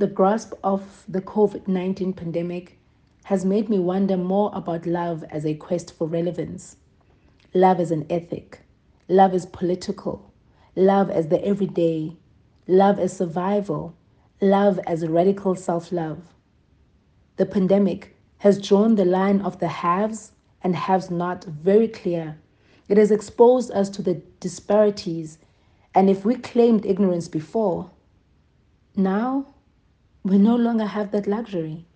The grasp of the COVID 19 pandemic has made me wonder more about love as a quest for relevance. Love as an ethic. Love as political. Love as the everyday. Love as survival. Love as radical self love. The pandemic has drawn the line of the haves and haves not very clear. It has exposed us to the disparities, and if we claimed ignorance before, now we no longer have that luxury.